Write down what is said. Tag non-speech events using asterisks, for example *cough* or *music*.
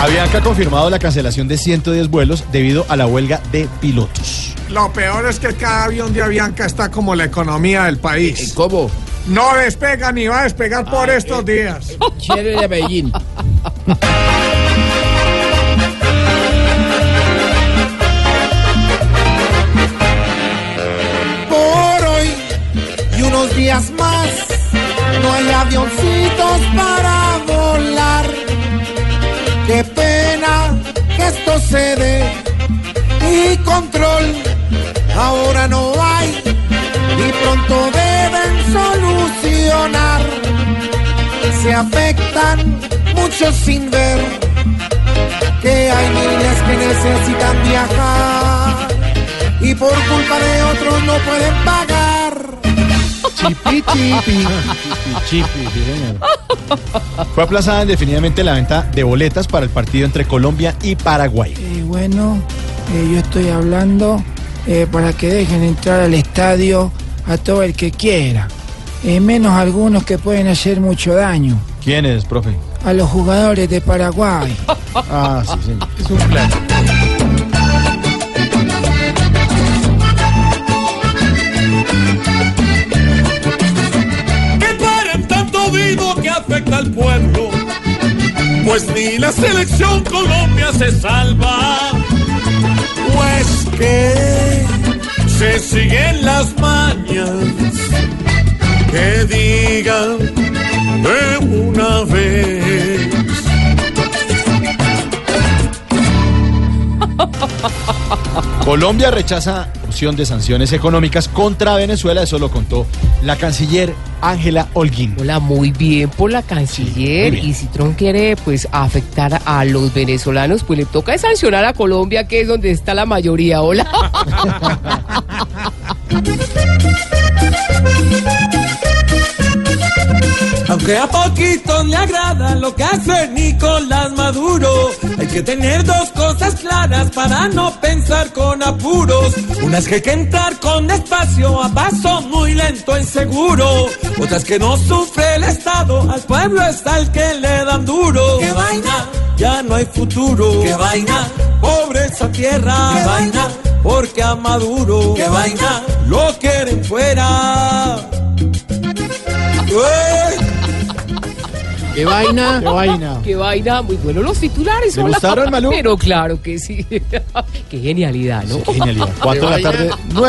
Avianca ha confirmado la cancelación de 110 vuelos debido a la huelga de pilotos. Lo peor es que cada avión de Avianca está como la economía del país. ¿Cómo? No despega ni va a despegar por estos días. Chévere de Medellín. por hoy y unos días más. No hay avioncitos para volar. Qué pena que esto se dé. Y control ahora no hay. Y pronto deben solucionar. Se afectan muchos sin ver que hay miles que necesitan viajar y por culpa de otros no pueden pagar. Chipi, chipi. Chipi. Fue aplazada indefinidamente la venta de boletas para el partido entre Colombia y Paraguay. Eh, bueno, eh, yo estoy hablando eh, para que dejen entrar al estadio a todo el que quiera, Eh, menos algunos que pueden hacer mucho daño, ¿Quién es, profe? a los jugadores de Paraguay. Ah, sí, señor. Es un plan. Afecta al pueblo. Pues ni la selección Colombia se salva. Pues que se siguen las mañas. Que digan de una vez. Colombia rechaza opción de sanciones económicas contra Venezuela, eso lo contó la canciller Ángela Holguín. Hola, muy bien por la canciller. y si Trump quiere pues afectar a los venezolanos, pues le toca sancionar a Colombia, que es donde está la mayoría. Hola. *laughs* Aunque a poquitos le agrada lo que hace Nicolás Maduro, que tener dos cosas claras para no pensar con apuros. Una es que hay que entrar con despacio, a paso muy lento y seguro. Otras que no sufre el Estado, al pueblo está el que le dan duro. ¡Qué vaina! Ya no hay futuro. ¡Qué vaina! Pobreza tierra. ¡Qué vaina! Porque a Maduro. ¡Qué vaina! Lo quieren fuera. ¡Uey! ¿Qué vaina? ¡Qué vaina! Qué vaina, muy buenos los titulares. ¿Le gustaron, Malú? Pero claro que sí. *laughs* Qué genialidad, ¿no? Qué genialidad. Cuatro de la tarde, nueve.